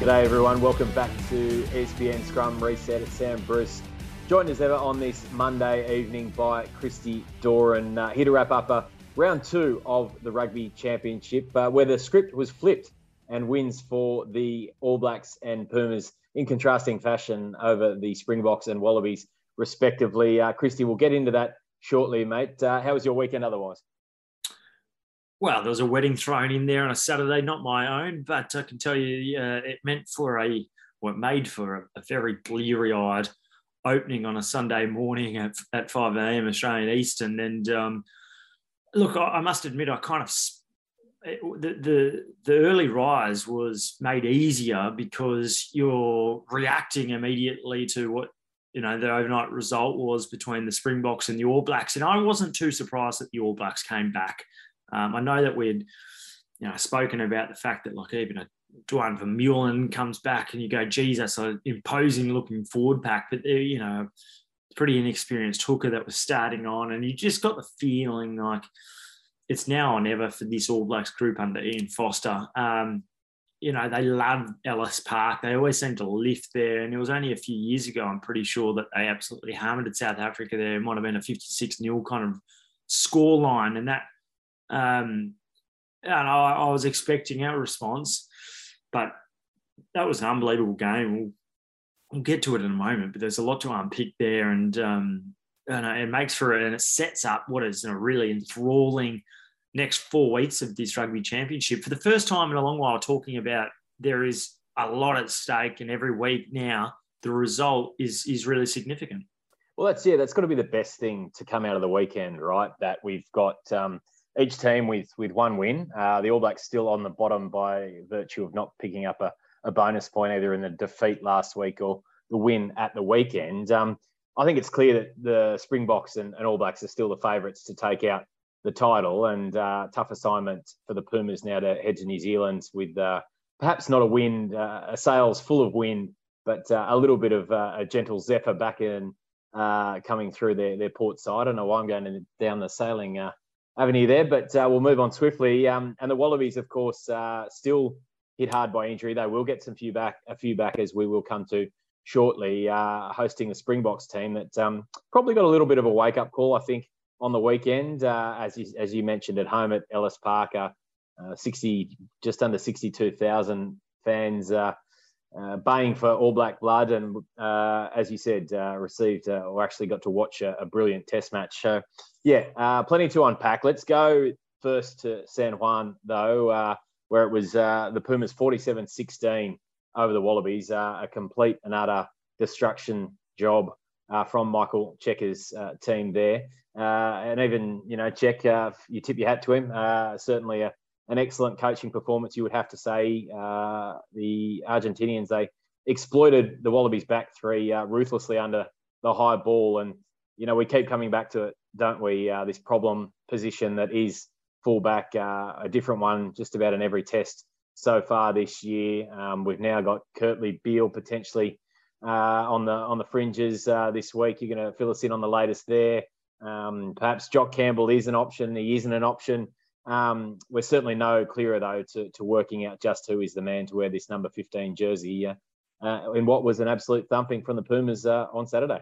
G'day everyone, welcome back to ESPN Scrum Reset. It's Sam Bruce, joined as ever on this Monday evening by Christy Doran, uh, here to wrap up uh, round two of the Rugby Championship, uh, where the script was flipped and wins for the All Blacks and Pumas in contrasting fashion over the Springboks and Wallabies, respectively. Uh, Christy, we'll get into that shortly, mate. Uh, how was your weekend otherwise? Well, there was a wedding thrown in there on a Saturday, not my own, but I can tell you uh, it meant for a, it made for a, a very bleary eyed opening on a Sunday morning at, at 5 a.m. Australian Eastern. And um, look, I, I, must admit, I kind of, it, the, the, the early rise was made easier because you're reacting immediately to what you know the overnight result was between the Springboks and the All Blacks, and I wasn't too surprised that the All Blacks came back. Um, I know that we'd you know spoken about the fact that like even a Duane Vermeulen comes back and you go, geez, that's an imposing looking forward pack, but they're you know pretty inexperienced hooker that was starting on, and you just got the feeling like it's now or never for this All Blacks group under Ian Foster. Um, you know, they love Ellis Park. They always seem to lift there. And it was only a few years ago, I'm pretty sure, that they absolutely hammered at South Africa there. It might have been a 56 0 kind of score line. And that um, and I, I, was expecting our response, but that was an unbelievable game. We'll, we'll, get to it in a moment, but there's a lot to unpick there, and um, and it makes for it, and it sets up what is a really enthralling next four weeks of this rugby championship. For the first time in a long while, talking about there is a lot at stake, and every week now the result is is really significant. Well, that's yeah, that's got to be the best thing to come out of the weekend, right? That we've got um, each team with with one win. Uh, the All Blacks still on the bottom by virtue of not picking up a, a bonus point either in the defeat last week or the win at the weekend. Um, I think it's clear that the Springboks and, and All Blacks are still the favourites to take out the title, and uh, tough assignment for the Pumas now to head to New Zealand with uh, perhaps not a wind, uh, a sails full of wind, but uh, a little bit of uh, a gentle zephyr back in coming through their, their port side. I don't know why I'm going down the sailing avenue there, but uh, we'll move on swiftly. Um, and the Wallabies, of course, uh, still hit hard by injury. They will get some few back, a few back, as we will come to shortly. Uh, hosting the Springboks team that um, probably got a little bit of a wake up call, I think, on the weekend, uh, as you, as you mentioned at home at Ellis Parker, uh, 60 just under 62,000 fans uh, baying for All Black blood, and uh, as you said, uh, received uh, or actually got to watch a, a brilliant Test match. So, yeah, uh, plenty to unpack. Let's go first to San Juan though, uh, where it was the Pumas 47-16 over the Wallabies, a complete and utter destruction job from Michael Cheika's team there, and even you know Check, you tip your hat to him. certainly a an excellent coaching performance, you would have to say. Uh, the Argentinians, they exploited the Wallabies back three uh, ruthlessly under the high ball. And, you know, we keep coming back to it, don't we? Uh, this problem position that is fullback, uh, a different one just about in every test so far this year. Um, we've now got Kurtley Beale potentially uh, on the on the fringes uh, this week. You're going to fill us in on the latest there. Um, perhaps Jock Campbell is an option. He isn't an option. Um, we're certainly no clearer though to, to working out just who is the man to wear this number 15 jersey uh, uh, in what was an absolute thumping from the Pumas uh, on Saturday.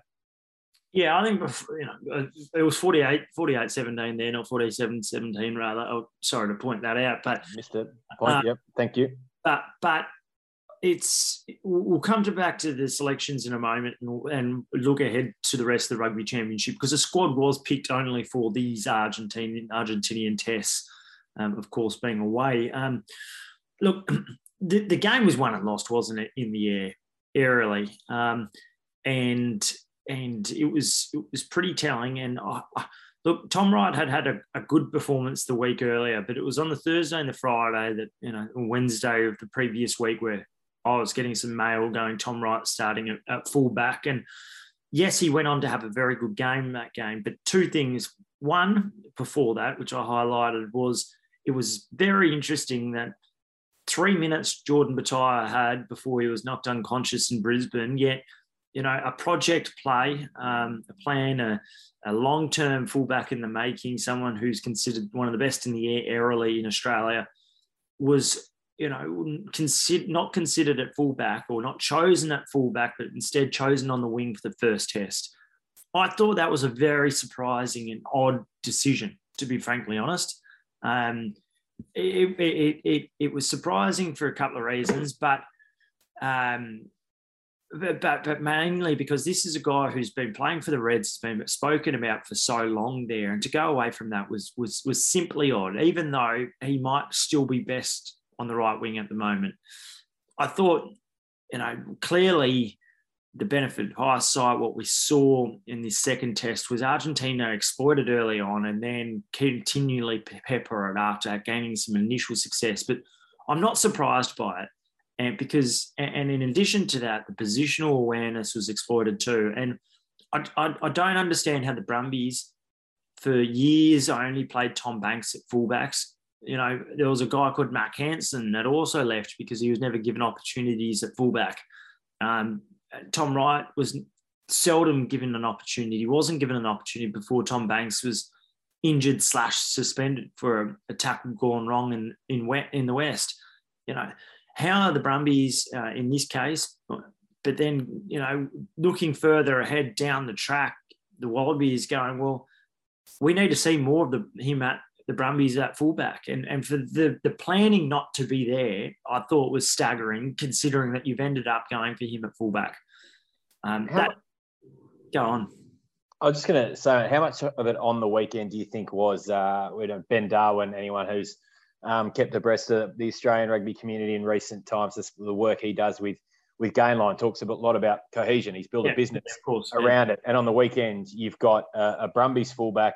Yeah, I think you know uh, it was 48, 48 17 there, not 47 17 rather. Oh, sorry to point that out, but missed it. Point. Uh, yep, thank you. But but it's we'll come to back to the selections in a moment and, and, look ahead to the rest of the rugby championship because the squad was picked only for these Argentinian Argentinian tests, um, of course being away. Um, look, the, the, game was won and lost, wasn't it, in the air airily, um, and and it was it was pretty telling. And I, I, look, Tom Wright had had a, a, good performance the week earlier, but it was on the Thursday and the Friday that you know Wednesday of the previous week where I was getting some mail going Tom Wright starting at, at fullback. And yes, he went on to have a very good game that game. But two things. One, before that, which I highlighted, was it was very interesting that three minutes Jordan Petaia had before he was knocked unconscious in Brisbane. Yet, you know, a project play, um, a plan, a, a long term fullback in the making, someone who's considered one of the best in the air airily in Australia, was you know, consider, not considered at fullback or not chosen at fullback, but instead chosen on the wing for the first test. I thought that was a very surprising and odd decision, to be frankly honest. Um, it, it, it, it, was surprising for a couple of reasons, but, um, but, but, but mainly because this is a guy who's been playing for the Reds, been spoken about for so long there, and to go away from that was was was simply odd. Even though he might still be best on the right wing at the moment. I thought, you know, clearly the benefit hindsight, what we saw in this second test was Argentina exploited early on and then continually pepper it after gaining some initial success. But I'm not surprised by it. And because, and in addition to that, the positional awareness was exploited too. And I, I, I don't understand how the Brumbies, for years, I only played Tom Banks at fullbacks you know, there was a guy called Mack Hansen that also left because he was never given opportunities at fullback. Um, Tom Wright was seldom given an opportunity. He wasn't given an opportunity before Tom Banks was injured slash suspended for a, a tackle gone wrong in in, wet, in the West. You know, how are the Brumbies uh, in this case? But then, you know, looking further ahead down the track, the Wallabies going, well, we need to see more of the him at the Brumbies at fullback. And, and for the, the planning not to be there, I thought was staggering, considering that you've ended up going for him at fullback. Um, how, that, go on. I was just going to say, how much of it on the weekend do you think was uh, Ben Darwin, anyone who's um, kept abreast of the Australian rugby community in recent times, this, the work he does with with Gainline talks a lot about cohesion. He's built yeah, a business course, around yeah. it. And on the weekend, you've got a, a Brumbies fullback,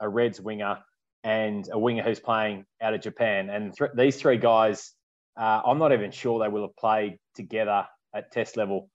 a Reds winger, and a winger who's playing out of Japan. And th- these three guys, uh, I'm not even sure they will have played together at test level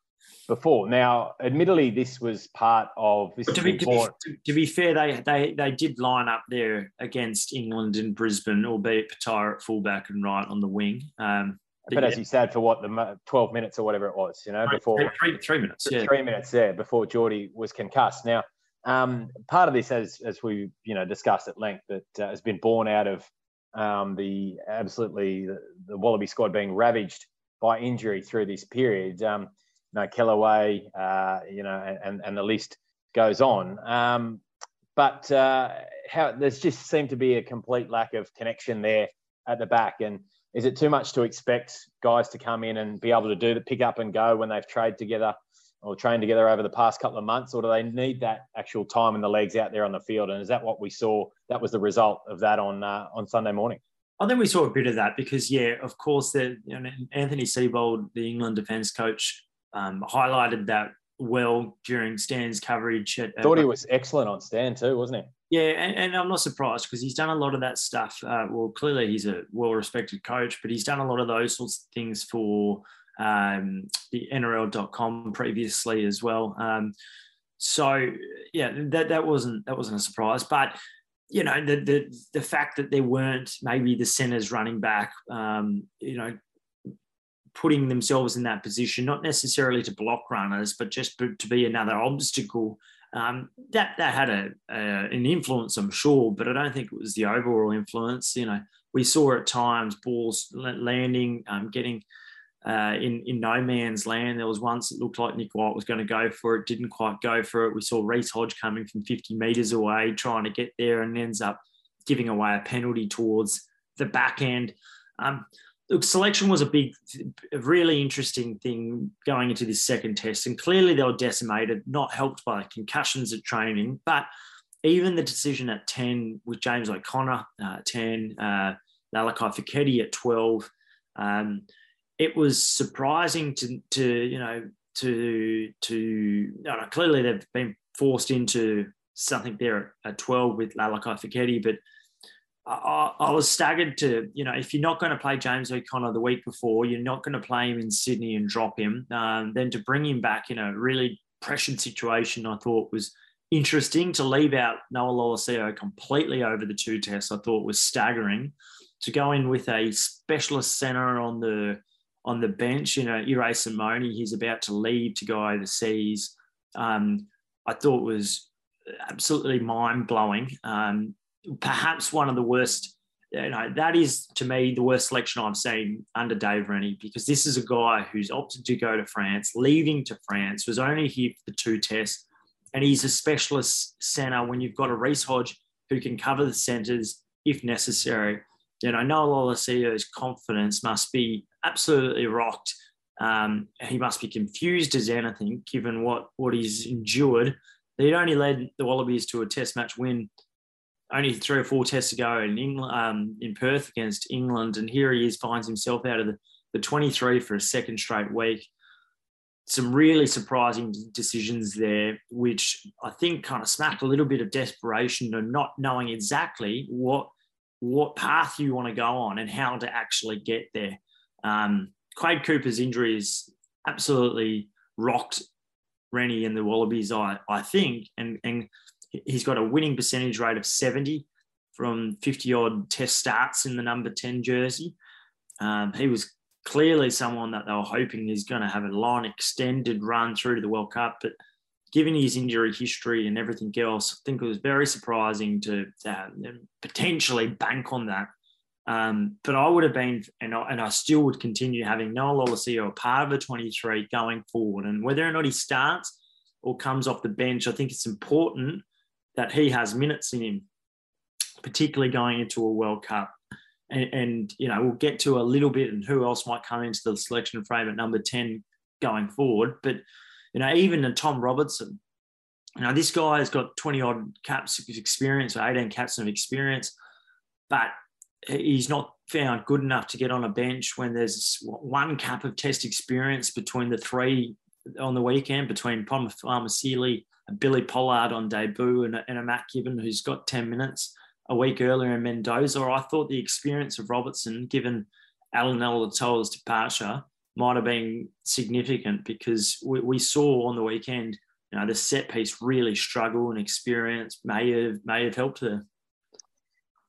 before. Now, admittedly, this was part of this. To be, to, be, to be, fair, they, they they did line up there against England in Brisbane, albeit Petaia at fullback and Wright on the wing. Um, but, but yeah. as you said, for what the 12 minutes or whatever it was, you know, before three, three minutes, yeah. three minutes there before Jordie was concussed. Now, um, part of this, as as we you know discussed at length, that uh, has been born out of um, the absolutely the, the, Wallaby squad being ravaged by injury through this period. Um, you know, Kellaway, uh, you know, and and the list goes on. Um, but uh, how there's just seemed to be a complete lack of connection there at the back. And is it too much to expect guys to come in and be able to do the pick up and go when they've traded together or trained together over the past couple of months, or do they need that actual time in the legs out there on the field? And is that what we saw? That was the result of that on uh, on Sunday morning. I think we saw a bit of that because, yeah, of course, the, you know, Anthony Seibold, the England defence coach, um, highlighted that well during Stan's coverage. At, Thought he was excellent on Stan too, wasn't he? Yeah, and, and I'm not surprised because he's done a lot of that stuff. Uh, well, clearly he's a well-respected coach, but he's done a lot of those sorts of things for um, the NRL.com previously as well. Um, so yeah, that that wasn't that wasn't a surprise, but you know the the the fact that there weren't maybe the centers running back, um, you know, putting themselves in that position, not necessarily to block runners, but just to be another obstacle. Um, that that had a, a, an influence, I'm sure, but I don't think it was the overall influence. You know, we saw at times balls landing, um, getting uh, in in no man's land. There was once it looked like Nick White was going to go for it, didn't quite go for it. We saw Reece Hodge coming from 50 metres away, trying to get there, and ends up giving away a penalty towards the back end. Um, look, selection was a big, a really interesting thing going into this second test, and clearly they were decimated, not helped by concussions at training, but even the decision at 10 with James O'Connor, uh, 10, uh, Lalakai Foketi at 12. Um, it was surprising to to you know to to know, clearly they've been forced into something there at 12 with Lalakai Foketi, but I, I, was staggered to, you know, if you're not going to play James O'Connor the week before, you're not going to play him in Sydney and drop him, um, then to bring him back in a really pressured situation, I thought was interesting. To leave out Noah Lolesio completely over the two tests, I thought was staggering. To go in with a specialist centre on the on the bench. You know, Irae Simone, he's about to leave to go overseas. Um, I thought was absolutely mind blowing. Um, perhaps one of the worst you know, that is to me the worst selection I've seen under Dave Rennie because this is a guy who's opted to go to France, leaving to France, was only here for the two tests, and he's a specialist centre when you've got a Reece Hodge who can cover the centres if necessary. You know, Noah Lolesio's confidence must be absolutely rocked. Um, he must be confused as anything, given what what he's endured. He'd only led the Wallabies to a Test match win only three or four tests ago in England, um, in Perth against England, and here he is finds himself out of the, the 23 for a second straight week. Some really surprising decisions there, which I think kind of smacked a little bit of desperation and not knowing exactly what what path you want to go on and how to actually get there. Um, Quade Cooper's injury has absolutely rocked Rennie and the Wallabies, I, I think, and and He's got a winning percentage rate of 70 from 50 odd test starts in the number 10 jersey. Um, he was clearly someone that they were hoping is going to have a long extended run through to the World Cup. But given his injury history and everything else, I think it was very surprising to, to potentially bank on that. Um, but I would have been, and I, and I still would continue having Noah Lolesio a part of the 23 going forward. And whether or not he starts or comes off the bench, I think it's important that he has minutes in him, particularly going into a World Cup. And, and, you know, we'll get to a little bit and who else might come into the selection frame at number 10 going forward. But, you know, even a Tom Robertson, you know, this guy has got 20 odd caps of experience or 18 caps of experience, but he's not found good enough to get on a bench when there's one cap of test experience between the three on the weekend between Pone Fa'amausili uh, Billy Pollard on debut and a, and a Matt Gibbon who's got 10 minutes a week earlier in Mendoza. I thought the experience of Robertson, given Allan Alaalatoa's departure, might have been significant because we, we saw on the weekend, you know, the set piece really struggle and experience may have may have helped her.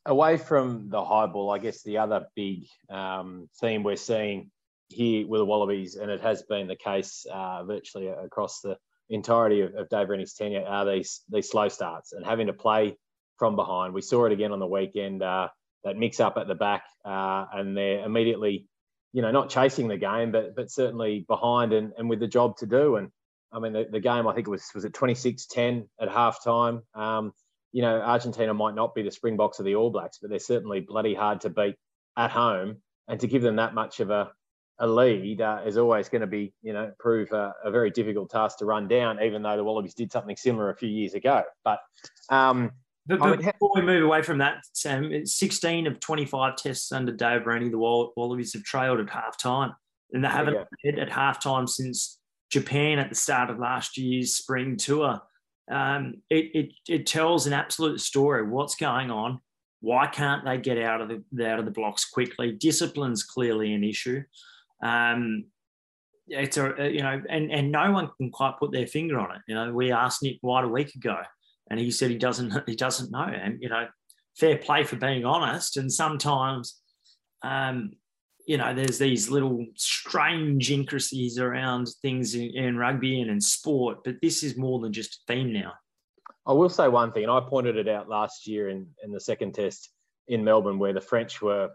Away from the high ball, I guess the other big um, theme we're seeing here with the Wallabies, and it has been the case uh, virtually across the entirety of, of Dave Rennie's tenure are these these slow starts and having to play from behind. We saw it again on the weekend. Uh, that mix up at the back, uh, and they're immediately, you know, not chasing the game, but but certainly behind and, and with the job to do. And I mean, the, the game I think it was was it 26-10 at halftime. Um, you know, Argentina might not be the Springboks of the All Blacks, but they're certainly bloody hard to beat at home. And to give them that much of a a lead uh, is always going to be, you know, prove a, a, very difficult task to run down, even though the Wallabies did something similar a few years ago. But, um, but, but before we move away from that, Sam, 16 of 25 tests under Dave Rennie, the Wallabies have trailed at half time. And they haven't led at half time since Japan at the start of last year's spring tour. Um, it, it, it tells an absolute story. What's going on? Why can't they get out of the out of the blocks quickly? Discipline's clearly an issue. Um, it's a you know, and and no one can quite put their finger on it. You know, we asked Nick White a week ago, and he said he doesn't he doesn't know. And you know, fair play for being honest. And sometimes, um, you know, there's these little strange intricacies around things in, in rugby and in sport, but this is more than just a theme now. I will say one thing, and I pointed it out last year in, in the second test in Melbourne, where the French were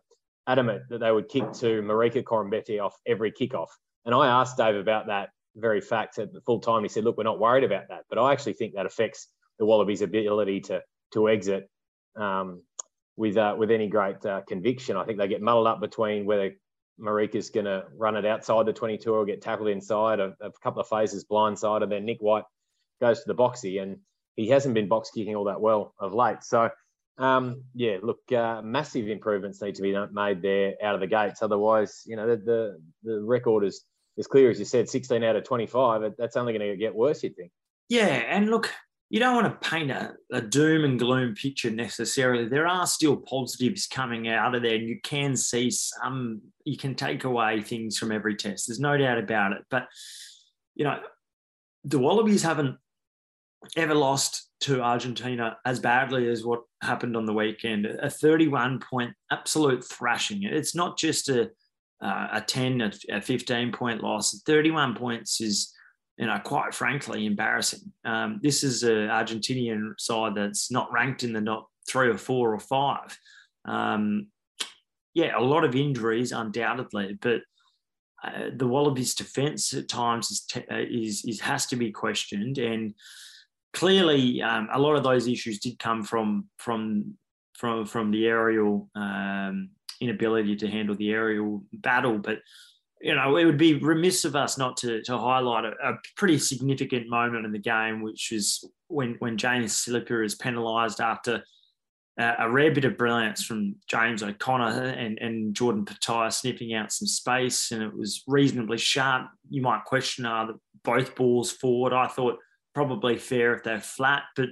adamant that they would kick to Marika Koroibete off every kickoff. And I asked Dave about that very fact at the full time. He said, look, we're not worried about that. But I actually think that affects the Wallabies' ability to, to exit um, with, uh, with any great uh, conviction. I think they get muddled up between whether Marika's going to run it outside the 22 or get tackled inside a, a couple of phases blindside. And then Nick White goes to the boxy. And he hasn't been box kicking all that well of late. So um, yeah, look, uh, massive improvements need to be made there out of the gates. Otherwise, you know, the the, the record is as clear as you said, 16 out of 25. That's only going to get worse, you'd think. Yeah, and look, you don't want to paint a, a, doom and gloom picture necessarily. There are still positives coming out of there, and you can see some. You can take away things from every test. There's no doubt about it. But you know, the Wallabies haven't ever lost to Argentina as badly as what happened on the weekend. A 31 point absolute thrashing. It's not just a uh, a 10, a, a 15 point loss. 31 points is, you know, quite frankly embarrassing. Um, this is an Argentinian side that's not ranked in the not three or four or five. Um, yeah, a lot of injuries undoubtedly, but uh, the Wallabies' defence at times is, te- uh, is, is has to be questioned, and clearly um, a lot of those issues did come from from from from the aerial um, inability to handle the aerial battle, but you know, it would be remiss of us not to, to highlight a, a pretty significant moment in the game, which is when, when James Slipper is penalised after uh, a rare bit of brilliance from James O'Connor and, and Jordan Petaia sniffing out some space, and it was reasonably sharp. You might question are uh, both balls forward. I thought probably fair if they're flat, but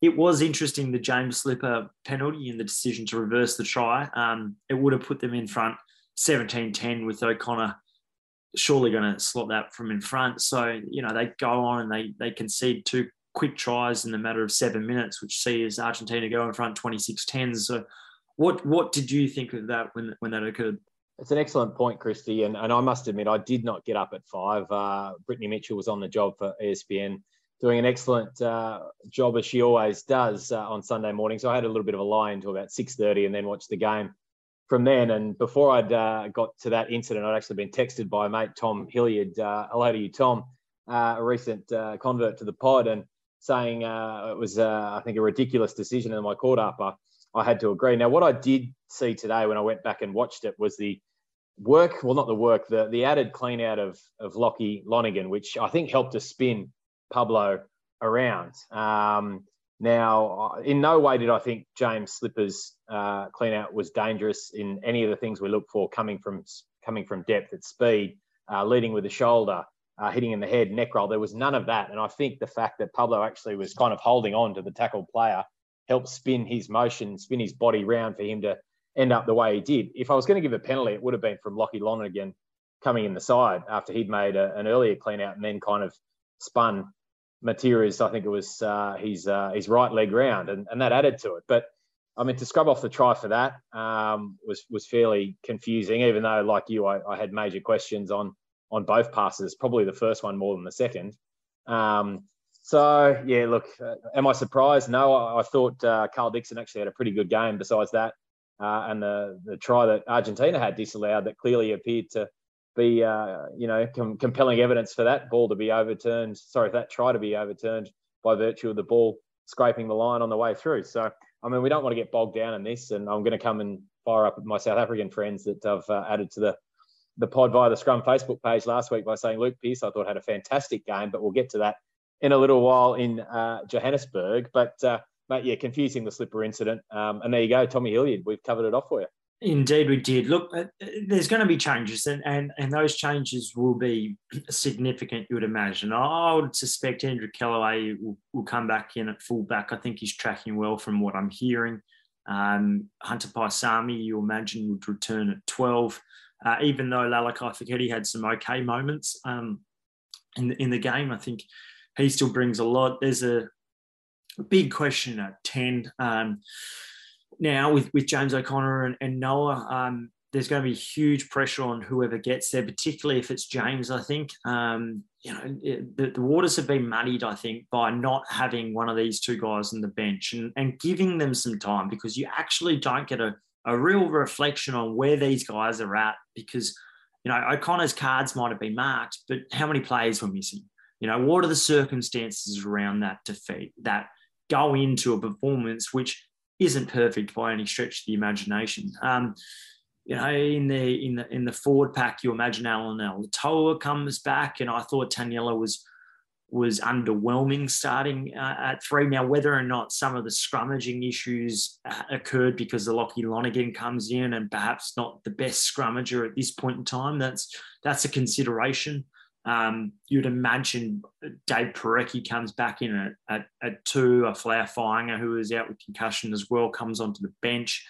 it was interesting the James Slipper penalty and the decision to reverse the try. Um, it would have put them in front 17-10 with O'Connor surely going to slot that from in front. So, you know, they go on and they they concede two quick tries in the matter of seven minutes, which sees Argentina go in front 26-10. So what what did you think of that when when that occurred? It's an excellent point, Christy. And, and I must admit, I did not get up at five. Uh, Brittany Mitchell was on the job for ESPN, doing an excellent uh, job as she always does uh, on Sunday morning. So I had a little bit of a lie until about 6.30 and then watched the game from then. And before I'd uh, got to that incident, I'd actually been texted by mate Tom Hilliard. Uh, hello to you, Tom, uh, a recent uh, convert to the pod, and saying uh, it was, uh, I think, a ridiculous decision. And my caught up, I had to agree. Now, what I did see today when I went back and watched it was the work, well, not the work, the, the added clean out of, of Lockie Lonergan, which I think helped to spin Pablo around. Um, now, in no way did I think James Slipper's uh, clean out was dangerous in any of the things we look for coming from coming from depth at speed, uh, leading with the shoulder, uh, hitting in the head, neck roll. There was none of that, and I think the fact that Pablo actually was kind of holding on to the tackle player helped spin his motion, spin his body round for him to end up the way he did. If I was going to give a penalty, it would have been from Lockie Lonergan coming in the side after he'd made a, an earlier clean out and then kind of spun Matera's, I think it was uh, his uh, his right leg round, and, and that added to it. But I mean, to scrub off the try for that um, was was fairly confusing. Even though, like you, I, I, had major questions on on both passes. Probably the first one more than the second. Um, so yeah, look, uh, am I surprised? No, I, I thought uh, Karl Dickson actually had a pretty good game. Besides that, uh, and the the try that Argentina had disallowed that clearly appeared to be, uh, you know, com- compelling evidence for that ball to be overturned. Sorry, that try to be overturned by virtue of the ball scraping the line on the way through. So, I mean, we don't want to get bogged down in this, and I'm going to come and fire up my South African friends that I've uh, added to the the pod via the Scrum Facebook page last week by saying Luke Pearce I thought had a fantastic game, but we'll get to that in a little while in uh, Johannesburg. But uh, mate, yeah, confusing the slipper incident, um, and there you go, Tommy Hilliard. We've covered it off for you. Indeed, we did. Look, uh, there's going to be changes, and, and, and those changes will be significant, you would imagine. I would suspect Andrew Kellaway will, will come back in at fullback. I think he's tracking well from what I'm hearing. Um, Hunter Paisami, you imagine, would return at 12, uh, even though Lalakai Foketi had some okay moments um, in, the, in the game. I think he still brings a lot. There's a big question at 10. Um, now with, with James O'Connor and, and Noah, um, there's going to be huge pressure on whoever gets there, particularly if it's James. I think um, you know it, the, the, waters have been muddied. I think by not having one of these two guys on the bench and, and giving them some time because you actually don't get a, a real reflection on where these guys are at because you know O'Connor's cards might have been marked, but how many players were missing? You know what are the circumstances around that defeat that go into a performance which isn't perfect by any stretch of the imagination. Um, you know, in the in the in the forward pack, you imagine Allan Alaalatoa comes back, and I thought Taniela was was underwhelming starting uh, at three. Now, whether or not some of the scrummaging issues uh, occurred because the Lockie Lonergan comes in and perhaps not the best scrummager at this point in time, that's that's a consideration. Um, you'd imagine Dave Porecki comes back in at, at, at two, a Folau Fainga'a, who is out with concussion as well, comes onto the bench.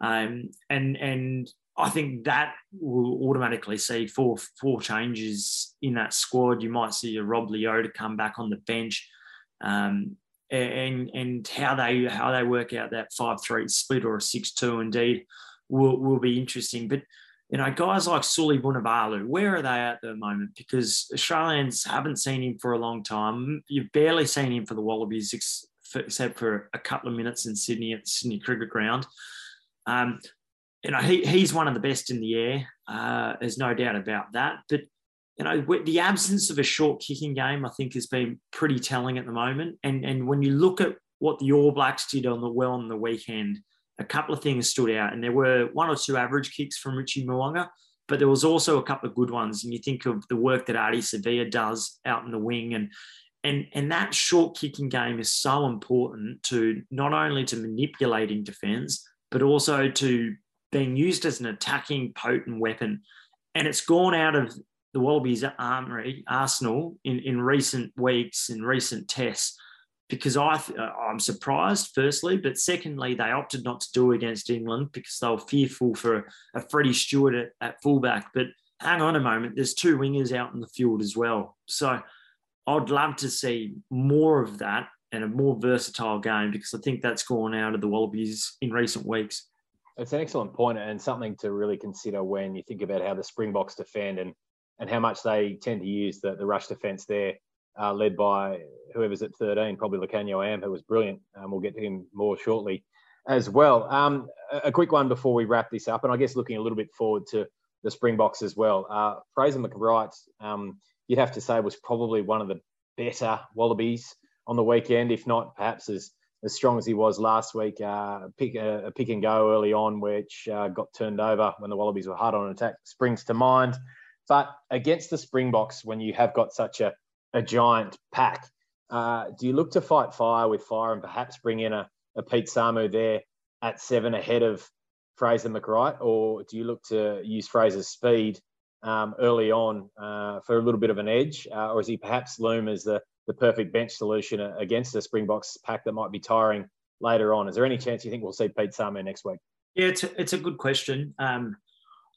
Um, and and I think that will automatically see four four changes in that squad. You might see a Rob Leota come back on the bench, um, and and how they how they work out that five three split or a six two indeed will will be interesting. But you know, guys like Suli Vunivalu, where are they at the moment? Because Australians haven't seen him for a long time. You've barely seen him for the Wallabies, except for a couple of minutes in Sydney at Sydney Cricket Ground. Um, you know, he, he's one of the best in the air. Uh, there's no doubt about that. But, you know, the absence of a short kicking game, I think, has been pretty telling at the moment. And, and when you look at what the All Blacks did on the well on the weekend, a couple of things stood out. And there were one or two average kicks from Richie Mo'unga, but there was also a couple of good ones. And you think of the work that Ardie Savea does out in the wing and and and that short kicking game is so important to not only to manipulating defence but also to being used as an attacking potent weapon and it's gone out of the wallabies armory arsenal in, in recent weeks in recent tests because I uh, I'm surprised firstly, but secondly they opted not to do against England because they were fearful for a Freddie Stewart at, at fullback. But hang on a moment, there's two wingers out in the field as well, so I'd love to see more of that and a more versatile game because I think that's gone out of the Wallabies in recent weeks. It's an excellent point and something to really consider when you think about how the Springboks defend and and how much they tend to use the, the rush defence there, uh, led by whoever's at 13, probably Lukhanyo Am, who was brilliant. Um, we'll get to him more shortly as well. Um, a quick one before we wrap this up, and I guess looking a little bit forward to the Springboks as well. Uh, Fraser McReight, um, you'd have to say was probably one of the better Wallabies on the weekend, if not perhaps as as strong as he was last week. Uh, pick a, a, pick and go early on, which uh, got turned over when the Wallabies were hard on attack, springs to mind. But against the Springboks, when you have got such a, a giant pack, uh, do you look to fight fire with fire and perhaps bring in a, a Pete Samu there at seven ahead of Fraser McReight, or do you look to use Fraser's speed um, early on uh, for a little bit of an edge, uh, or is he perhaps loom as the, the perfect bench solution against the Springboks pack that might be tiring later on? Is there any chance you think we'll see Pete Samu next week? Yeah, it's a, it's a good question. Um,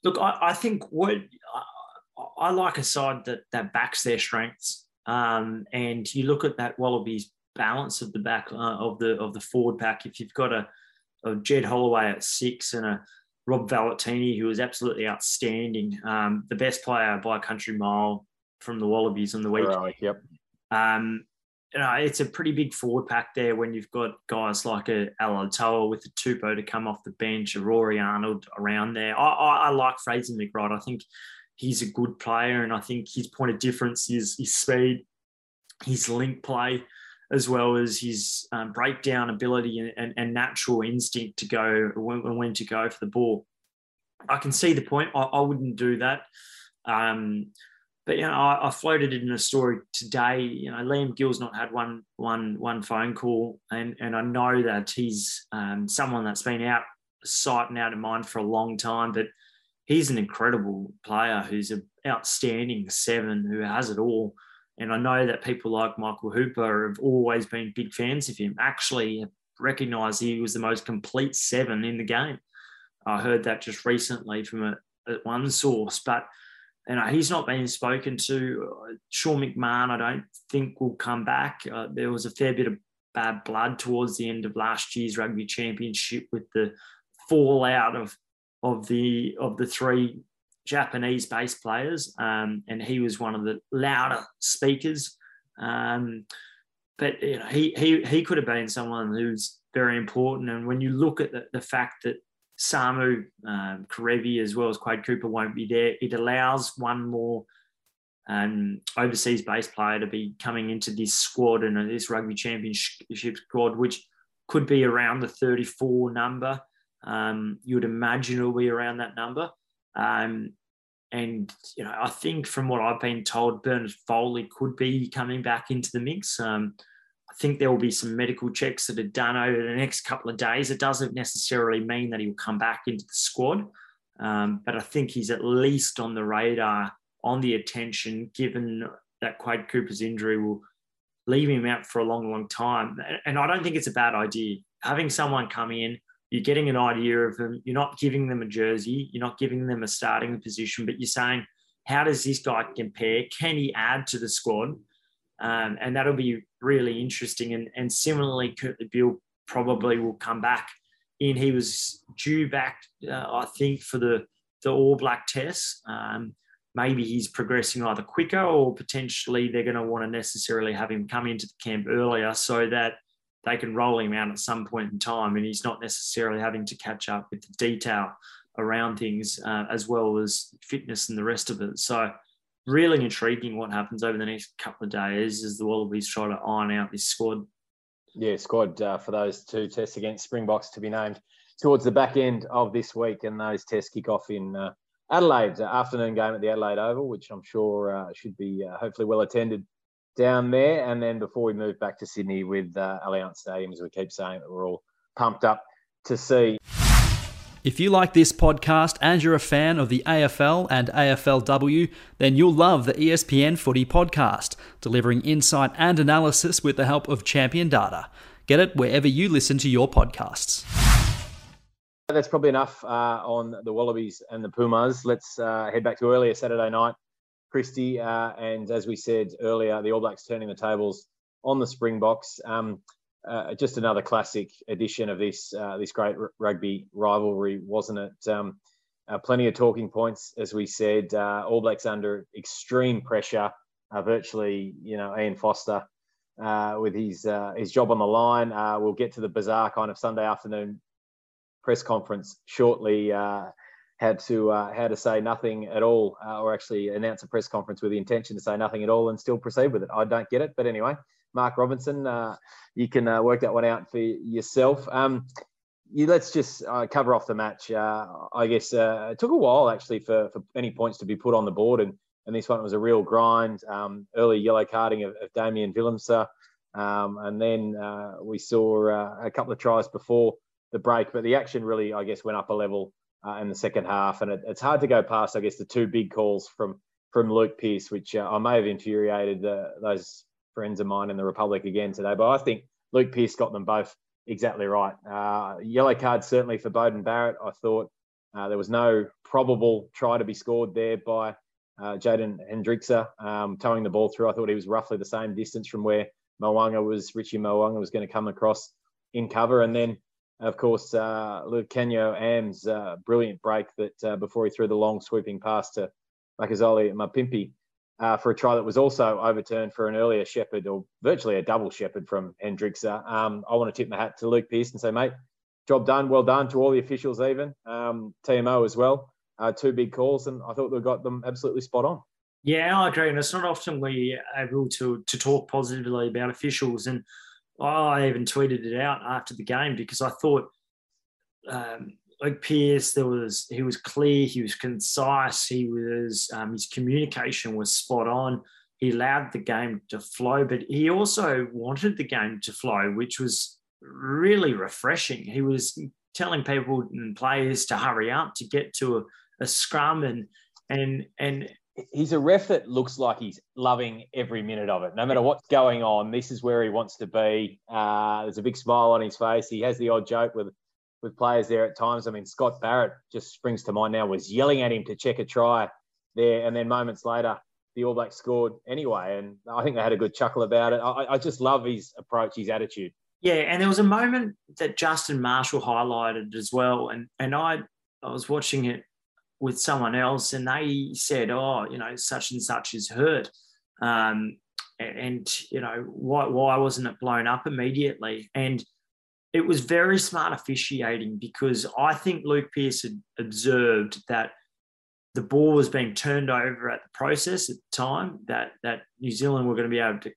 look, I, I, think what I, I, like a side that that backs their strengths, um, and you look at that Wallabies balance of the back uh, of the of the forward pack. If you've got a, a Jed Holloway at six and a Rob Valetini, who was absolutely outstanding, um, the best player by a country mile from the Wallabies on the week. Right, yep. Um, you know, it's a pretty big forward pack there when you've got guys like a Alatoa with a Tupou to come off the bench, a Rory Arnold around there. I, I, I like Fraser McReight. I think he's a good player, and I think his point of difference is his speed, his link play as well as his um, breakdown ability and, and, and, natural instinct to go when, when, to go for the ball. I can see the point. I, I wouldn't do that. Um, but you know, I, I, floated it in a story today. You know, Liam Gill's not had one one one phone call, and and I know that he's um, someone that's been out sight and out of mind for a long time. But he's an incredible player who's an outstanding seven who has it all. And I know that people like Michael Hooper have always been big fans of him, actually recognise he was the most complete seven in the game. I heard that just recently from a, a one source, but you know, he's not being spoken to. Sean McMahon, I don't think will come back. Uh, there was a fair bit of bad blood towards the end of last year's rugby championship with the fallout of of the of the three Japanese base players, um, and he was one of the louder speakers. Um, but you know, he he he could have been someone who's very important. And when you look at the, the fact that Samu um, Kerevi as well as Quade Cooper won't be there, it allows one more um, overseas base player to be coming into this squad and this rugby championship squad, which could be around the 34 number. Um, you would imagine it'll be around that number. Um, and you know, I think from what I've been told, Bernard Foley could be coming back into the mix. Um, I think there will be some medical checks that are done over the next couple of days. It doesn't necessarily mean that he'll come back into the squad, um, but I think he's at least on the radar, on the attention, given that Quade Cooper's injury will leave him out for a long, long time. And I don't think it's a bad idea having someone come in you're getting an idea of them. You're not giving them a jersey. You're not giving them a starting position, but you're saying, how does this guy compare? Can he add to the squad? Um, and that'll be really interesting. And, and similarly, Kurtley Beale probably will come back in. He was due back, uh, I think, for the, the All Black test. Um, maybe he's progressing either quicker or potentially they're going to want to necessarily have him come into the camp earlier so that they can roll him out at some point in time and he's not necessarily having to catch up with the detail around things, uh, as well as fitness and the rest of it. So, really intriguing what happens over the next couple of days as the Wallabies try to iron out this squad. Yeah, squad uh, for those two tests against Springboks to be named towards the back end of this week, and those tests kick off in uh, Adelaide, afternoon game at the Adelaide Oval, which I'm sure uh, should be uh, hopefully well attended down there. And then before we move back to Sydney with uh, Allianz Stadium, as we keep saying that we're all pumped up to see. If you like this podcast and you're a fan of the AFL and AFLW, then you'll love the ESPN Footy Podcast, delivering insight and analysis with the help of champion data. Get it wherever you listen to your podcasts. That's probably enough uh, on the Wallabies and the Pumas. Let's uh, head back to earlier Saturday night, Christy. Uh, and as we said earlier, the All Blacks turning the tables on the Springboks. Um, uh, just another classic edition of this uh, this great r- rugby rivalry, wasn't it? Um, uh, plenty of talking points, as we said. Uh, All Blacks under extreme pressure. Uh, virtually, you know, Ian Foster with his his job on the line. we'll get to the bizarre kind of Sunday afternoon press conference shortly. Had to had to say nothing at all, or actually announce a press conference with the intention to say nothing at all and still proceed with it. I don't get it, but anyway, Mark Robinson. Uh, you can uh, work that one out for yourself. Um, you, let's just uh, cover off the match. Uh, I guess uh, it took a while actually for, for any points to be put on the board, and, and this one was a real grind. Um, early yellow carding of, of Damian Willemse, um, and then uh, we saw a couple of tries before the break, but the action really, I guess, went up a level in the second half, and it, it's hard to go past, I guess, the two big calls from from Luke Pearce, which I may have infuriated those friends of mine in the Republic again today. But I think Luke Pearce got them both exactly right. Uh, yellow card certainly for Beauden Barrett. I thought uh, there was no probable try to be scored there by uh, Jaden Hendrikse um, towing the ball through. I thought he was roughly the same distance from where Mo'unga was, Richie Mo'unga was going to come across in cover. And then, of course, uh, Lukhanyo Am's uh, brilliant break that uh, before he threw the long sweeping pass to Makazole Mapimpi uh, for a try that was also overturned for an earlier shepherd or virtually a double shepherd from Hendrikse. Um, I want to tip my hat to Luke Pearce and say, mate, job done, well done to all the officials, even um, TMO as well. Uh, two big calls, and I thought they got them absolutely spot on. Yeah, I agree, and it's not often we are able to to talk positively about officials. And I even tweeted it out after the game because I thought um, like Pearce, there was he was clear, he was concise, he was um, his communication was spot on. He allowed the game to flow, but he also wanted the game to flow, which was really refreshing. He was telling people and players to hurry up to get to a, a scrum and and and he's a ref that looks like he's loving every minute of it. No matter what's going on, this is where he wants to be. Uh, there's a big smile on his face. He has the odd joke with with players there at times. I mean, Scott Barrett just springs to mind now, was yelling at him to check a try there. And then moments later, the All Blacks scored anyway. And I think they had a good chuckle about it. I, I just love his approach, his attitude. Yeah, and there was a moment that Justin Marshall highlighted as well. And and I I was watching it with someone else and they said, Oh, you know, such and such is hurt. Um, and you know, why why wasn't it blown up immediately? And it was very smart officiating because I think Luke Pearce had observed that the ball was being turned over at the process at the time, that, that New Zealand were going to be able to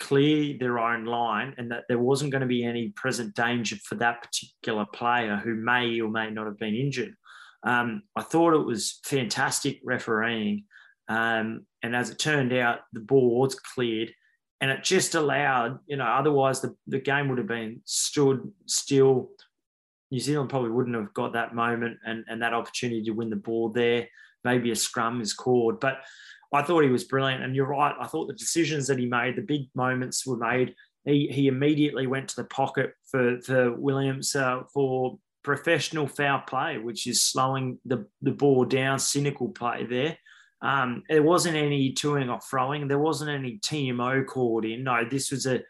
clear their own line and that there wasn't going to be any present danger for that particular player who may or may not have been injured. Um, I thought it was fantastic refereeing. Um, and as it turned out, the boards cleared and it just allowed, you know, otherwise the, the game would have been stood still. New Zealand probably wouldn't have got that moment and, and that opportunity to win the ball there. Maybe a scrum is called, but I thought he was brilliant. And you're right. I thought the decisions that he made, the big moments were made. He, he immediately went to the pocket for, for Willemse uh, for professional foul play, which is slowing the, the ball down, cynical play there. Um, there wasn't any toing or throwing. There wasn't any TMO called in. No, this was a,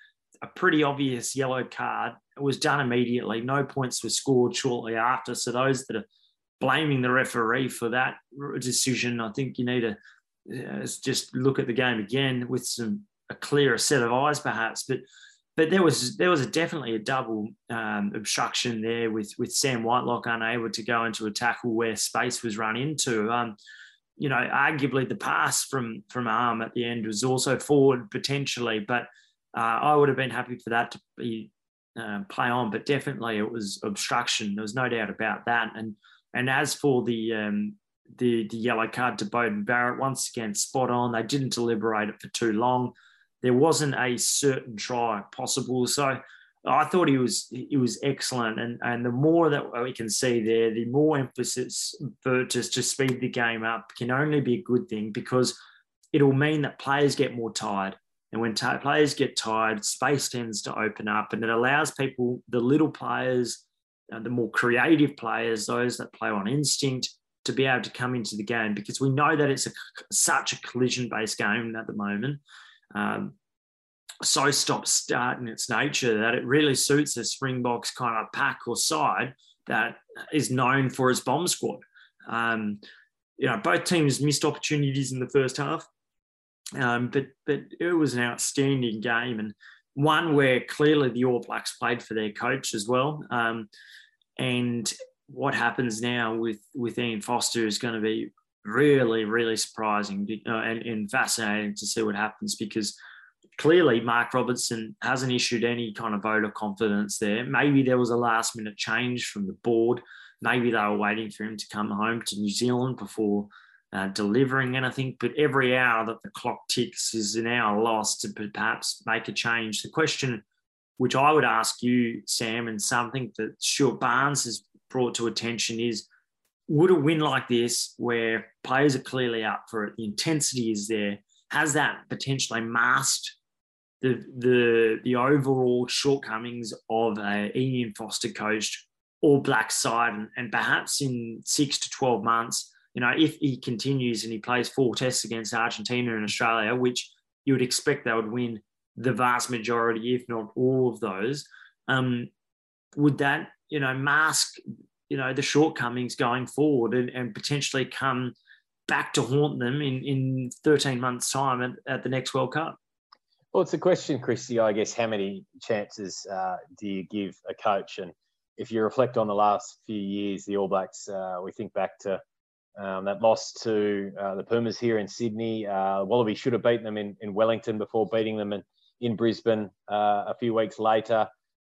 a pretty obvious yellow card. It was done immediately. No points were scored shortly after. So those that are blaming the referee for that decision, I think you need to uh, just look at the game again with some a clearer set of eyes, perhaps. But but there was there was a, definitely a double um, obstruction there with with Sam Whitelock unable to go into a tackle where space was run into. Um, you know, arguably the pass from from Am at the end was also forward potentially, but uh, I would have been happy for that to be uh, play on. But definitely it was obstruction. There was no doubt about that. And and as for the um, the the yellow card to Beauden Barrett, once again spot on. They didn't deliberate it for too long there wasn't a certain try possible. So I thought he was he was excellent, and and the more that we can see there, the more emphasis just to speed the game up can only be a good thing because it'll mean that players get more tired. And when t- players get tired, space tends to open up, and it allows people, the little players, uh, the more creative players, those that play on instinct, to be able to come into the game because we know that it's a, such a collision-based game at the moment um, so stop start in its nature that it really suits a Springboks kind of pack or side that is known for its bomb squad. Um, you know, both teams missed opportunities in the first half, um, but but it was an outstanding game and one where clearly the All Blacks played for their coach as well. Um, and what happens now with with Ian Foster is going to be really, really surprising uh, and, and fascinating to see what happens because clearly Mark Robinson hasn't issued any kind of vote of confidence there. Maybe there was a last minute change from the board. Maybe they were waiting for him to come home to New Zealand before uh, delivering anything. But every hour that the clock ticks is an hour lost to perhaps make a change. The question, which I would ask you, Sam, and something that Stuart Barnes has brought to attention is would a win like this, where players are clearly up for it, the intensity is there, has that potentially masked the the the overall shortcomings of a Ian Foster coached All Black side, and, and perhaps in six to twelve months, you know, if he continues and he plays four tests against Argentina and Australia, which you would expect they would win the vast majority, if not all of those, um, would that you know mask you know the shortcomings going forward and, and potentially come back to haunt them in, in 13 months time at, at the next world cup. Well it's a question christy i guess how many chances uh, do you give a coach? And if you reflect on the last few years the all blacks uh, we think back to um, that loss to uh, the pumas here in sydney uh, wallaby should have beaten them in, in wellington before beating them in, in brisbane uh, a few weeks later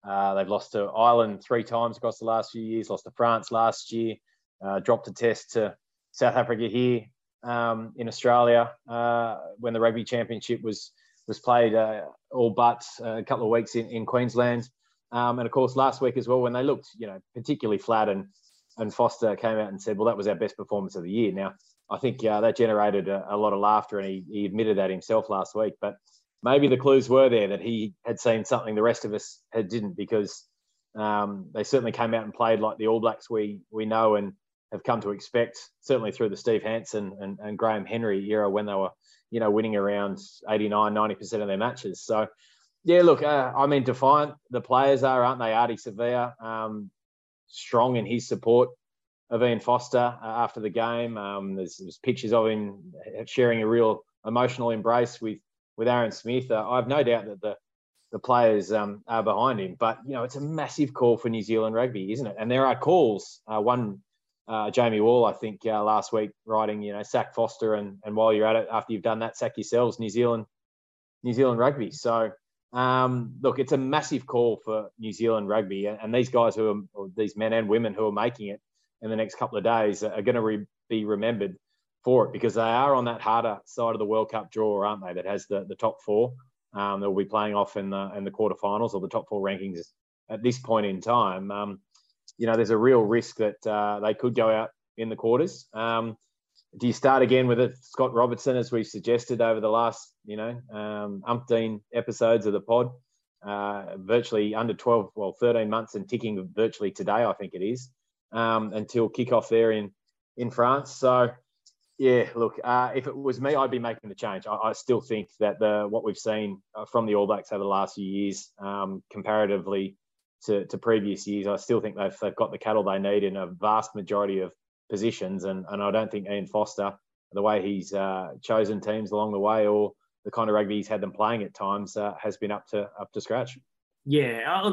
uh, they've lost to Ireland three times across the last few years, lost to France last year, uh, dropped a test to South Africa here um, in Australia uh, when the Rugby Championship was was played uh, all but uh, a couple of weeks in, in Queensland. Um, and of course, last week as well, when they looked, you know, particularly flat, and and Foster came out and said, "Well, that was our best performance of the year." Now, I think uh, that generated a, a, lot of laughter, and he, he admitted that himself last week. But maybe the clues were there that he had seen something the rest of us had didn't because um, they certainly came out and played like the All Blacks we we know and have come to expect certainly through the Steve Hansen and, and Graham Henry era when they were you know winning around 89 90% of their matches. So yeah look uh, I mean defiant the players are aren't they? Ardie Savea um, strong in his support of Ian Foster uh, after the game. Um, there's, there's pictures of him sharing a real emotional embrace with with Aaron Smith. Uh, I have no doubt that the the players um, are behind him. But you know, it's a massive call for New Zealand rugby, isn't it? And there are calls. Uh, one, uh, Jamie Wall, I think uh, last week, writing, you know, sack Foster, and and while you're at it, after you've done that, sack yourselves, New Zealand, New Zealand rugby. So. Um, look, it's a massive call for New Zealand rugby, and, and these guys who are, these men and women who are making it in the next couple of days, are going to re- be remembered for it because they are on that harder side of the World Cup draw, aren't they? That has the, the top four um, that will be playing off in the in the quarterfinals or the top four rankings at this point in time. Um, you know, there's a real risk that uh, they could go out in the quarters. Um, do you start again with it, Scott Robertson, as we've suggested over the last, you know, um, umpteen episodes of the pod? Uh, virtually under 12, well, 13 months and ticking virtually today, I think it is, um, until kickoff there in in France. So yeah, look, uh, if it was me, I'd be making the change. I, I, still think that the what we've seen uh, from the All Blacks over the last few years, um, comparatively to, to, previous years, I still think they've, they've got the cattle they need in a vast majority of positions. And, and I don't think Ian Foster, the way he's uh, chosen teams along the way, or the kind of rugby he's had them playing at times, uh, has been up to up to scratch. Yeah, I'll,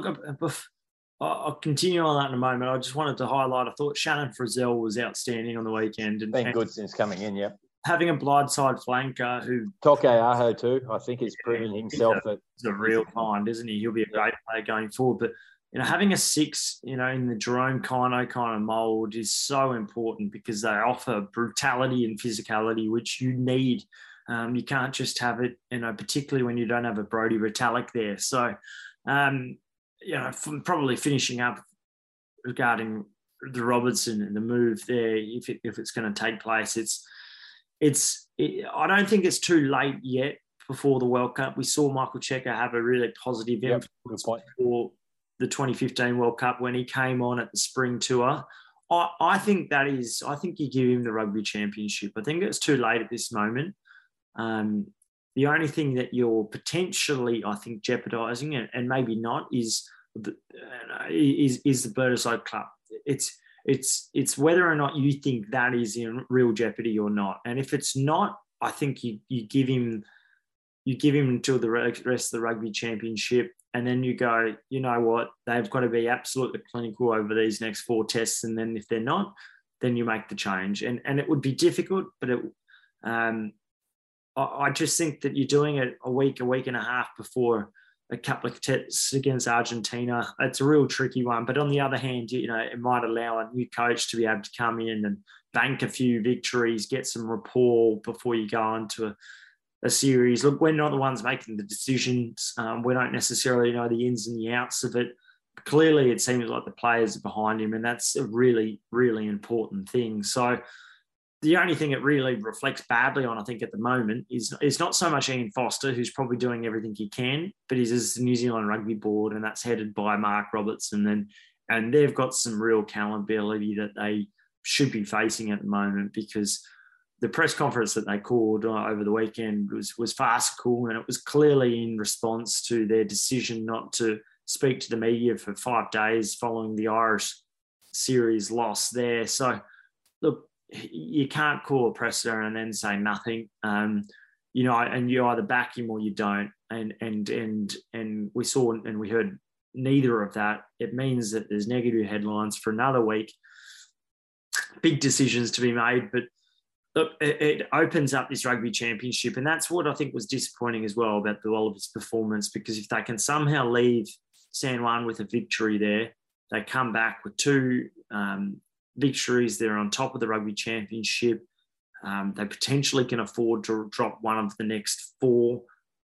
I'll, continue on that in a moment. I just wanted to highlight. I thought Shannon Frizell was outstanding on the weekend, and been good since coming in. Yep. Having a blindside flanker who Toke Aho too, I think he's proven himself that he's a real find, isn't he? He'll be a great player going forward. But you know, having a six, you know, in the Jerome Kaino kind of mold is so important because they offer brutality and physicality, which you need. Um, you can't just have it, you know, particularly when you don't have a Brodie Retallick there. So, um, you know, probably finishing up regarding the Robertson and the move there, if it, if it's going to take place, it's it's. It, I don't think it's too late yet before the World Cup. We saw Michael Cheika have a really positive yep, influence for the 2015 World Cup when he came on at the spring tour. I, I think that is, I think you give him the rugby championship. I think it's too late at this moment. Um, the only thing that you're potentially, I think, jeopardising and, and, maybe not is the, uh, is is the Bledisloe Cup. It's it's it's whether or not you think that is in real jeopardy or not. And if it's not, I think you you give him you give him until the rest of the rugby championship and then you go, you know what, they've got to be absolutely clinical over these next four tests, and then if they're not, then you make the change. And and it would be difficult, but it, um, I, just think that you're doing it a week, a week and a half before a couple of tests against Argentina. It's a real tricky one. But on the other hand, you know, it might allow a new coach to be able to come in and bank a few victories, get some rapport before you go on to a a series. Look, we're not the ones making the decisions. Um, we don't necessarily know the ins and the outs of it. Clearly, it seems like the players are behind him, and that's a really, really important thing. So, the only thing it really reflects badly on, I think, at the moment is is not so much Ian Foster, who's probably doing everything he can, but he's the New Zealand Rugby Board, and that's headed by Mark Robinson, and and they've got some real accountability that they should be facing at the moment because the press conference that they called uh, over the weekend was was farcical, and it was clearly in response to their decision not to speak to the media for five days following the Irish series loss there. So, look, you can't call a presser and then say nothing. Um, you know, and you either back him or you don't. And and and and we saw and we heard neither of that. It means that there's negative headlines for another week. Big decisions to be made, but look, it, it, opens up this rugby championship, and that's what I think was disappointing as well about the Wallabies' performance. Because if they can somehow leave San Juan with a victory there, they come back with two um, victories. They're on top of the rugby championship. Um, they potentially can afford to drop one of the next four,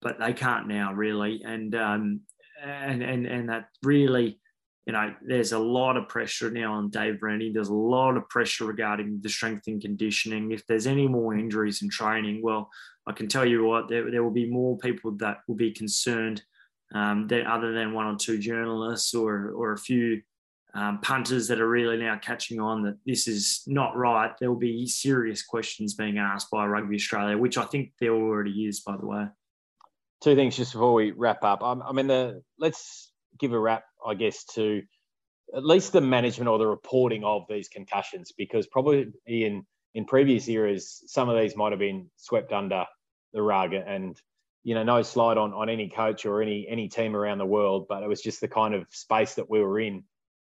but they can't now really. And um, and and and that really you know, there's a lot of pressure now on Dave Rennie. There's a lot of pressure regarding the strength and conditioning. If there's any more injuries in training, well, I can tell you what, there, there will be more people that will be concerned um, that other than one or two journalists or, or a few um, punters that are really now catching on that this is not right. There will be serious questions being asked by Rugby Australia, which I think there already is, by the way. Two things just before we wrap up. I, I mean, the let's give a wrap, I guess, to at least the management or the reporting of these concussions, because probably in in previous eras, some of these might have been swept under the rug, and you know, no slide on on any coach or any any team around the world, but it was just the kind of space that we were in,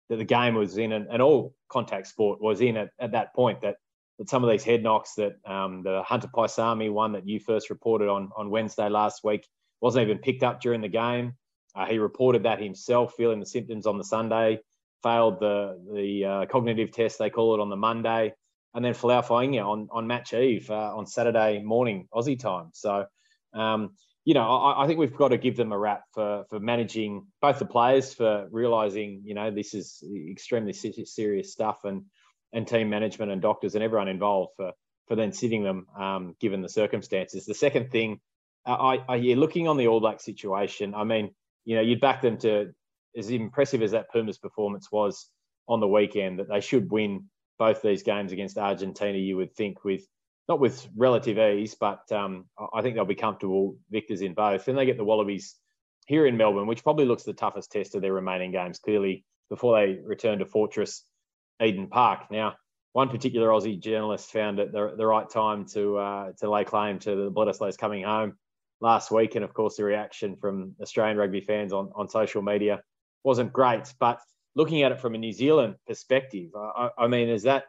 that the game was in, and, and all contact sport was in at, at that point. That that some of these head knocks that um, the Hunter Paisami one that you first reported on on Wednesday last week wasn't even picked up during the game. Uh, he reported that himself, feeling the symptoms on the Sunday, failed the the uh, cognitive test they call it on the Monday, and then Folau Fainga'a on on match eve uh, on Saturday morning Aussie time. So, um, you know, I, I, think we've got to give them a rap for for managing both the players for realizing, you know, this is extremely serious stuff, and and team management and doctors and everyone involved for for then sitting them um, given the circumstances. The second thing, I, I yeah, looking on the All Black situation, I mean you know, you'd back them to as impressive as that Pumas performance was on the weekend, that they should win both these games against Argentina. You would think with not with relative ease, but um, I think they'll be comfortable victors in both. Then they get the Wallabies here in Melbourne, which probably looks the toughest test of their remaining games. Clearly, before they return to Fortress Eden Park. Now, one particular Aussie journalist found it the, the right time to uh, to lay claim to the Bledisloes coming home last week, and of course the reaction from Australian rugby fans on, on social media wasn't great. But looking at it from a New Zealand perspective, I, I mean, is that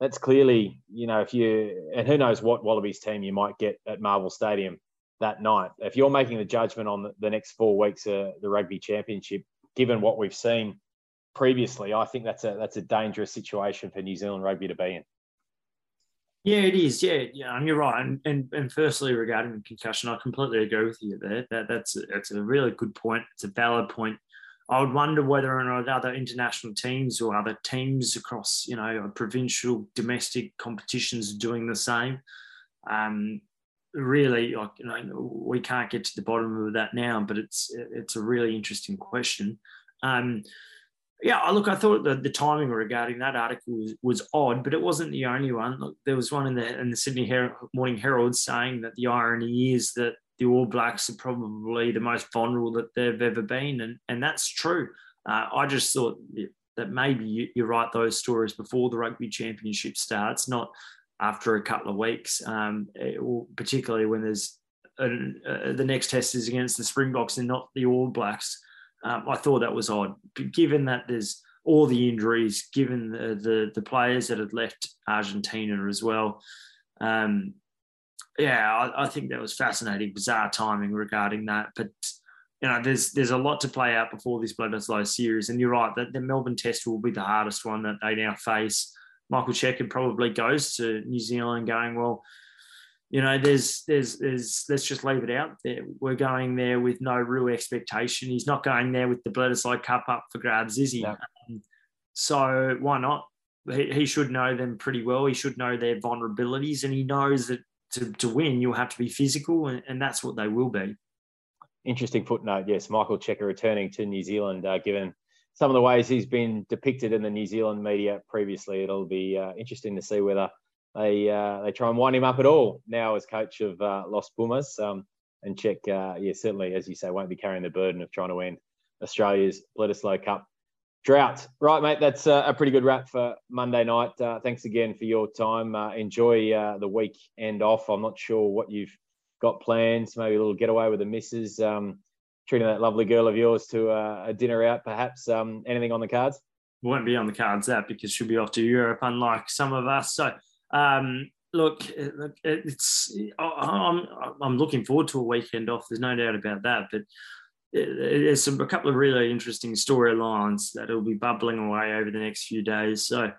that's clearly you know if you and who knows what Wallabies team you might get at Marvel Stadium that night. If you're making the judgment on the, next four weeks of the rugby championship, given what we've seen previously, I think that's a that's a dangerous situation for New Zealand rugby to be in. Yeah, it is. Yeah, yeah, you're right. And, and and firstly, regarding the concussion, I completely agree with you there. That that's a, that's a really good point. It's a valid point. I would wonder whether or not other international teams or other teams across, you know, provincial, domestic competitions are doing the same. Um, really, like, you know, we can't get to the bottom of that now, but it's it's a really interesting question. Um, yeah, look, I thought the, the timing regarding that article was, was odd, but it wasn't the only one. Look, there was one in the in the Sydney Her- Morning Herald saying that the irony is that the All Blacks are probably the most vulnerable that they've ever been, and and that's true. Uh, I just thought that maybe you, write those stories before the rugby championship starts, not after a couple of weeks, um, it, particularly when there's a, a, the next test is against the Springboks and not the All Blacks. Um, I thought that was odd, given that there's all the injuries, given the, the, the players that had left Argentina as well. Um, yeah, I, I, think that was fascinating, bizarre timing regarding that. But you know, there's there's a lot to play out before this Bledisloe series, and you're right that the Melbourne Test will be the hardest one that they now face. Michael Cheika probably goes to New Zealand, going well you know, there's, there's, there's, let's just leave it out there. We're going there with no real expectation. He's not going there with the Bledisloe Cup up for grabs, is he? No. Um, so why not? He, he, should know them pretty well. He should know their vulnerabilities, and he knows that to, to win, you'll have to be physical, and, and that's what they will be. Interesting footnote. Yes, Michael Cheika returning to New Zealand, uh, given some of the ways he's been depicted in the New Zealand media previously. It'll be uh, interesting to see whether they uh, they try and wind him up at all now as coach of uh, Los Pumas. Um, and check, uh, yeah, certainly, as you say, won't be carrying the burden of trying to win Australia's Bledisloe Cup drought. Right, mate, that's uh, a pretty good wrap for Monday night. Uh, thanks again for your time. Uh, enjoy uh, the weekend off. I'm not sure what you've got plans, maybe a little getaway with the missus, um, treating that lovely girl of yours to uh, a dinner out, perhaps. Um, anything on the cards? Won't be on the cards that because she'll be off to Europe, unlike some of us. So um, look, it's I'm I'm looking forward to a weekend off. There's no doubt about that. But there's some, a couple of really interesting storylines that will be bubbling away over the next few days. So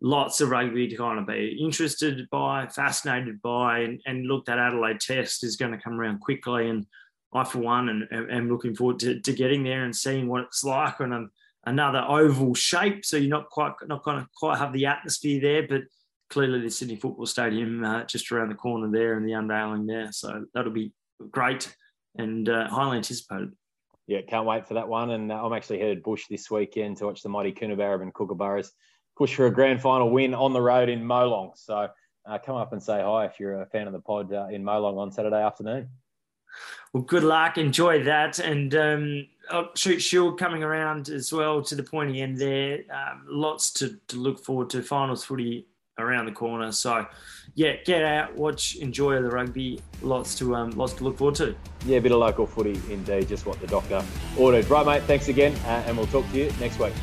lots of rugby to kind of be interested by, fascinated by, and, and look, that Adelaide Test is going to come around quickly. And I, for one, and am looking forward to, to getting there and seeing what it's like on another oval shape. So you're not quite not going to quite have the atmosphere there, but clearly the Sydney Football Stadium uh, just around the corner there and the unveiling there. So that'll be great and uh, highly anticipated. Yeah, can't wait for that one. And uh, I'm actually headed bush this weekend to watch the mighty Coonabarabran and Kookaburras push for a grand final win on the road in Molong. So uh, come up and say hi if you're a fan of the pod uh, in Molong on Saturday afternoon. Well, good luck. Enjoy that. And um, oh, Shute Shield coming around as well to the pointy end there. Um, lots to, to look forward to. Finals footy around the corner. So, yeah, get out, watch, enjoy the rugby. Lots to um, lots to look forward to. Yeah, a bit of local footy indeed. Just what the doctor ordered. Right, mate. Thanks again, uh, and we'll talk to you next week.